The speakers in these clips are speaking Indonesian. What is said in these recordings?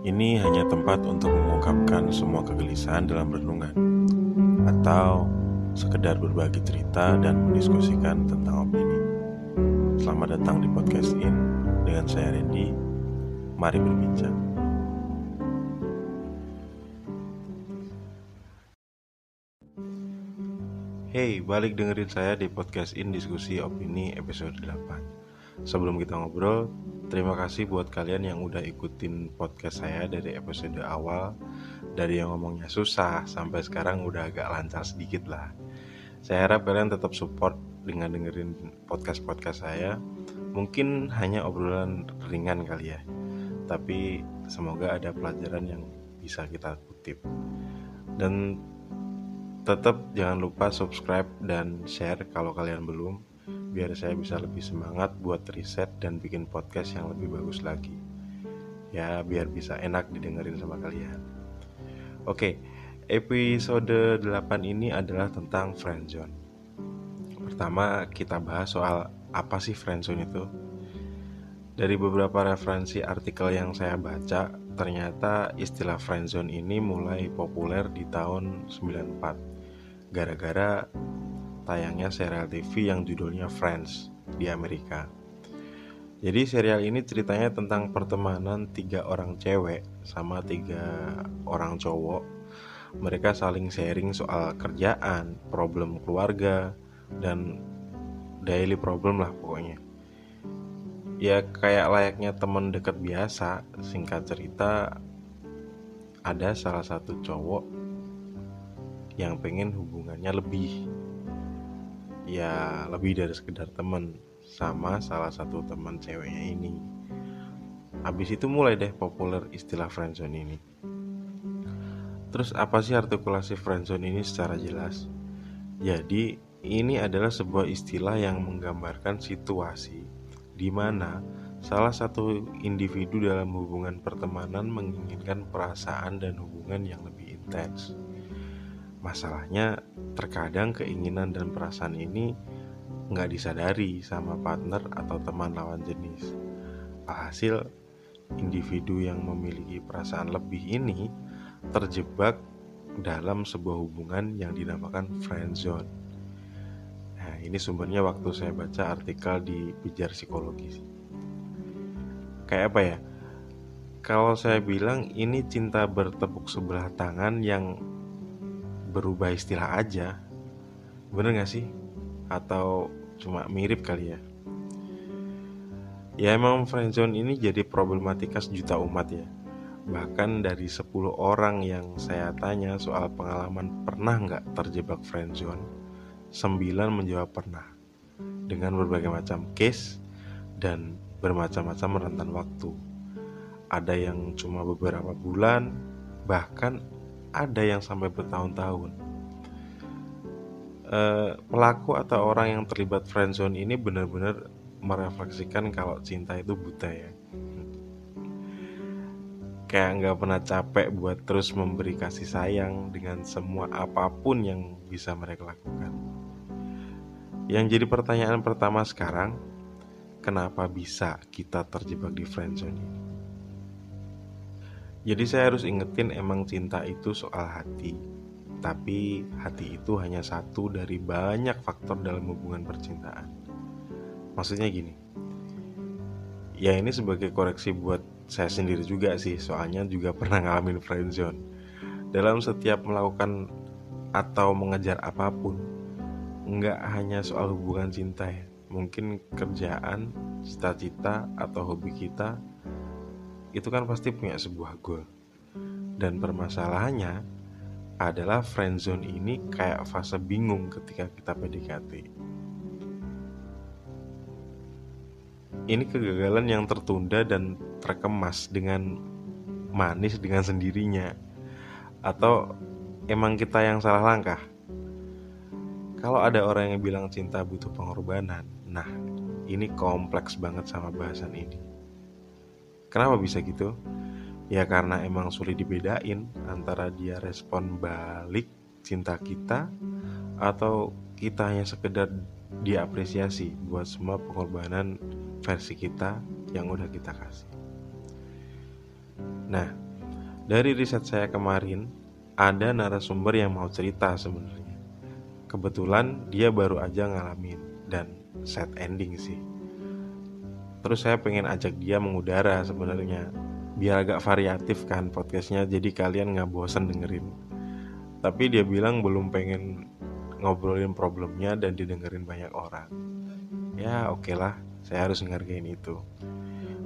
Ini hanya tempat untuk mengungkapkan semua kegelisahan dalam renungan Atau sekedar berbagi cerita dan mendiskusikan tentang opini. Selamat datang di podcast ini dengan saya Randy. Mari berbincang. Hey, balik dengerin saya di podcast In Diskusi Opini episode 8 Sebelum kita ngobrol, terima kasih buat kalian yang udah ikutin podcast saya dari episode awal. Dari yang ngomongnya susah sampai sekarang udah agak lancar sedikit lah. Saya harap kalian tetap support dengan dengerin podcast-podcast saya. Mungkin hanya obrolan ringan kali ya. Tapi semoga ada pelajaran yang bisa kita kutip. Dan tetap jangan lupa subscribe dan share kalau kalian belum biar saya bisa lebih semangat buat riset dan bikin podcast yang lebih bagus lagi. Ya biar bisa enak didengerin sama kalian. Oke episode 8 ini adalah tentang friendzone pertama kita bahas soal apa sih friendzone itu. Dari beberapa referensi artikel yang saya baca ternyata istilah friendzone ini mulai populer di tahun 94 gara-gara tayangnya serial TV yang judulnya Friends di Amerika. Jadi serial ini ceritanya tentang pertemanan tiga orang cewek sama tiga orang cowok. Mereka saling sharing soal kerjaan, problem keluarga, dan daily problem lah pokoknya. Ya kayak layaknya teman dekat biasa, singkat cerita ada salah satu cowok yang pengen hubungannya lebih ya lebih dari sekedar temen sama salah satu teman ceweknya ini Habis itu mulai deh populer istilah friendzone ini Terus apa sih artikulasi friendzone ini secara jelas? Jadi ini adalah sebuah istilah yang menggambarkan situasi di mana salah satu individu dalam hubungan pertemanan menginginkan perasaan dan hubungan yang lebih intens. Masalahnya terkadang keinginan dan perasaan ini nggak disadari sama partner atau teman lawan jenis. Alhasil, individu yang memiliki perasaan lebih ini terjebak dalam sebuah hubungan yang dinamakan friend zone. Nah, ini sumbernya waktu saya baca artikel di Pijar Psikologis. Kayak apa ya? Kalau saya bilang ini cinta bertepuk sebelah tangan yang berubah istilah aja. Bener gak sih? Atau cuma mirip kali ya? Ya emang friendzone ini jadi problematika sejuta umat ya. Bahkan dari 10 orang yang saya tanya soal pengalaman pernah nggak terjebak friendzone 9 menjawab pernah. Dengan berbagai macam case dan bermacam-macam rentan waktu. Ada yang cuma beberapa bulan bahkan ada yang sampai bertahun-tahun. Uh, pelaku atau orang yang terlibat friendzone ini benar-benar merefleksikan kalau cinta itu buta ya. Kayak nggak pernah capek buat terus memberi kasih sayang dengan semua apa pun yang bisa mereka lakukan. Yang jadi pertanyaan pertama sekarang, kenapa bisa kita terjebak di friendzone ini? Jadi saya harus ingetin emang cinta itu soal hati. Tapi hati itu hanya satu dari banyak faktor dalam hubungan percintaan. Maksudnya gini Ya ini sebagai koreksi buat saya sendiri juga sih Soalnya juga pernah ngalamin friendzone Dalam setiap melakukan atau mengejar apa pun Nggak hanya soal hubungan cinta ya. Mungkin kerjaan, cita-cita, atau hobi kita itu kan pasti punya sebuah goal. Dan permasalahannya adalah friendzone ini kayak fase bingung ketika kita PDKT. Ini kegagalan yang tertunda dan terkemas dengan manis dengan sendirinya. Atau emang kita yang salah langkah? Kalau ada orang yang bilang cinta butuh pengorbanan, nah ini kompleks banget sama bahasan ini. Kenapa bisa gitu? Ya karena emang sulit dibedain antara dia respon balik cinta kita atau kita hanya sekedar diapresiasi buat semua pengorbanan versi kita yang udah kita kasih. Nah, dari riset saya kemarin, ada narasumber yang mau cerita sebenarnya. Kebetulan dia baru aja ngalamin dan set ending sih. Terus saya pengen ajak dia mengudara sebenarnya, biar agak variatif kan podcastnya, jadi kalian nggak bosan dengerin. Tapi dia bilang belum pengen ngobrolin problemnya dan didengerin banyak orang. Ya oke okay lah, saya harus ngargain itu.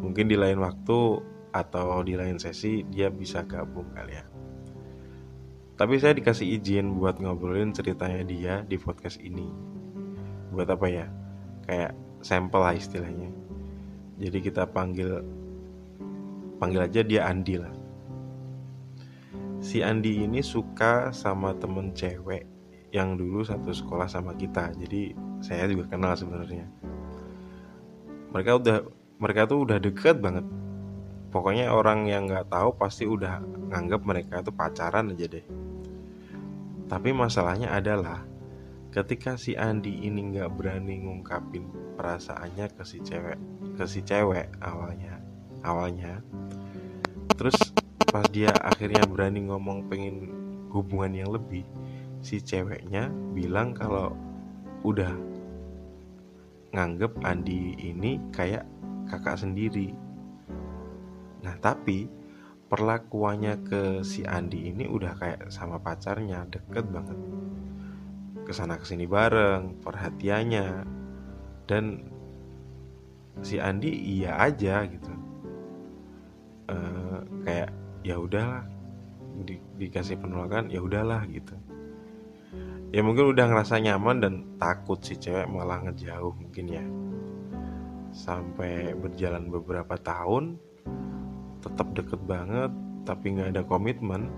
Mungkin di lain waktu atau di lain sesi dia bisa gabung kali ya. Tapi saya dikasih izin buat ngobrolin ceritanya dia di podcast ini. Buat apa ya? Kayak sampel lah istilahnya. Jadi kita panggil panggil aja dia Andi lah. Si Andi ini suka sama temen cewek yang dulu satu sekolah sama kita. Jadi saya juga kenal sebenarnya. Mereka udah mereka tuh udah deket banget pokoknya orang yang nggak tahu pasti udah nganggap mereka itu pacaran aja deh tapi masalahnya adalah ketika si Andi ini nggak berani ngungkapin perasaannya ke si cewek ke si cewek awalnya awalnya terus pas dia akhirnya berani ngomong pengen hubungan yang lebih si ceweknya bilang kalau udah nganggep Andi ini kayak kakak sendiri. Nah tapi perlakuannya ke si Andi ini udah kayak sama pacarnya deket banget ke sana ke sini bareng perhatiannya. Dan si Andi iya aja gitu. E, kayak ya udahlah di, dikasih penolakan ya udahlah gitu. Ya mungkin udah ngerasa nyaman dan takut si cewek malah ngejauh mungkin ya. Sampai berjalan beberapa tahun tetap deket banget tapi nggak ada komitmen.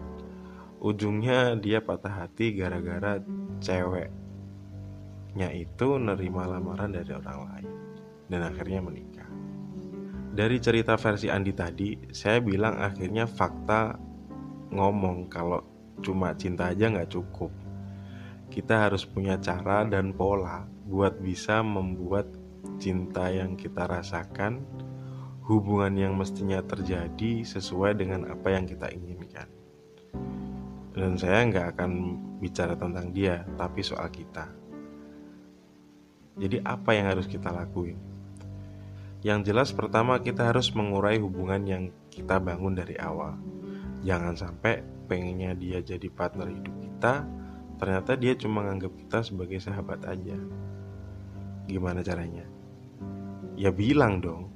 Ujungnya dia patah hati gara-gara ceweknya itu nerima lamaran dari orang lain dan akhirnya menikah dari cerita versi Andi tadi saya bilang akhirnya fakta ngomong kalau cuma cinta aja nggak cukup kita harus punya cara dan pola buat bisa membuat cinta yang kita rasakan hubungan yang mestinya terjadi sesuai dengan apa yang kita inginkan. Dan saya nggak akan bicara tentang dia, tapi soal kita. Jadi apa yang harus kita lakuin? Yang jelas pertama kita harus mengurai hubungan yang kita bangun dari awal. Jangan sampai pengennya dia jadi partner hidup kita, ternyata dia cuma nganggap kita sebagai sahabat aja. Gimana caranya? Ya bilang dong,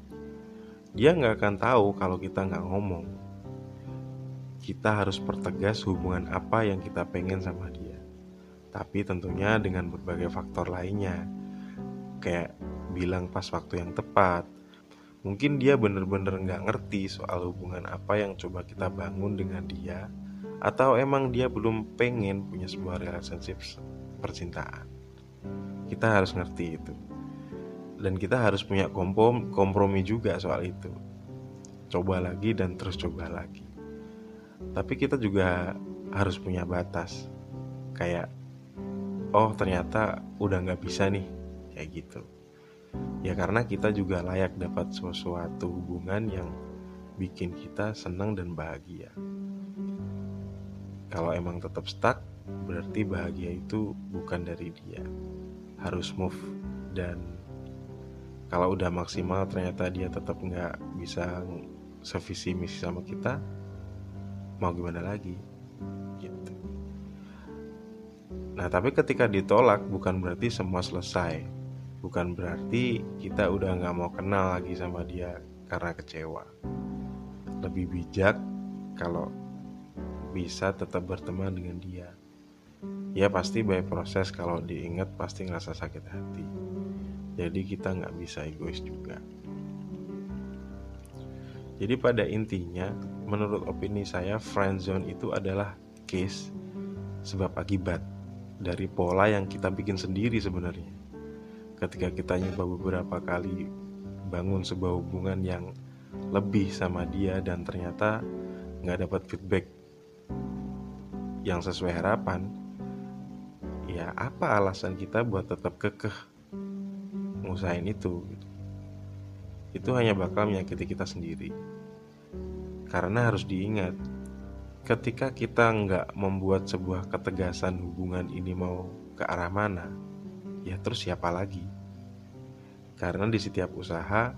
dia nggak akan tahu kalau kita nggak ngomong. Kita harus pertegas hubungan apa yang kita pengen sama dia. Tapi tentunya dengan berbagai faktor lainnya. Kayak bilang pas waktu yang tepat. Mungkin dia bener-bener nggak ngerti soal hubungan apa yang coba kita bangun dengan dia. Atau emang dia belum pengen punya sebuah relationship percintaan. Kita harus ngerti itu dan kita harus punya kompromi juga soal itu coba lagi dan terus coba lagi tapi kita juga harus punya batas. Kayak oh ternyata udah nggak bisa nih kayak gitu. Ya karena kita juga layak dapat sesuatu hubungan yang bikin kita senang dan bahagia. Kalau emang tetap stuck berarti bahagia itu bukan dari dia. Harus move. Dan kalau udah maksimal ternyata dia tetap nggak bisa sevisi misi sama kita mau gimana lagi? Gitu. Nah tapi ketika ditolak bukan berarti semua selesai. Bukan berarti kita udah nggak mau kenal lagi sama dia karena kecewa. Lebih bijak kalau bisa tetap berteman dengan dia. Ya pasti by proses kalau diingat pasti ngerasa sakit hati. Jadi kita nggak bisa egois juga jadi pada intinya menurut opini saya friendzone itu adalah case sebab akibat dari pola yang kita bikin sendiri sebenarnya ketika kita nyoba beberapa kali bangun sebuah hubungan yang lebih sama dia dan ternyata nggak dapat feedback yang sesuai harapan ya apa alasan kita buat tetap kekeh ngusahain itu. Itu hanya bakal menyakiti kita sendiri Karena harus diingat, ketika kita nggak membuat sebuah ketegasan hubungan ini mau ke arah mana, ya terus siapa lagi? Karena di setiap usaha,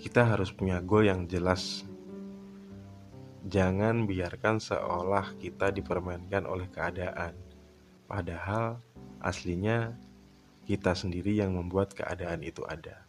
kita harus punya goal yang jelas. Jangan biarkan seolah kita dipermainkan oleh keadaan. Padahal aslinya kita sendiri yang membuat keadaan itu ada.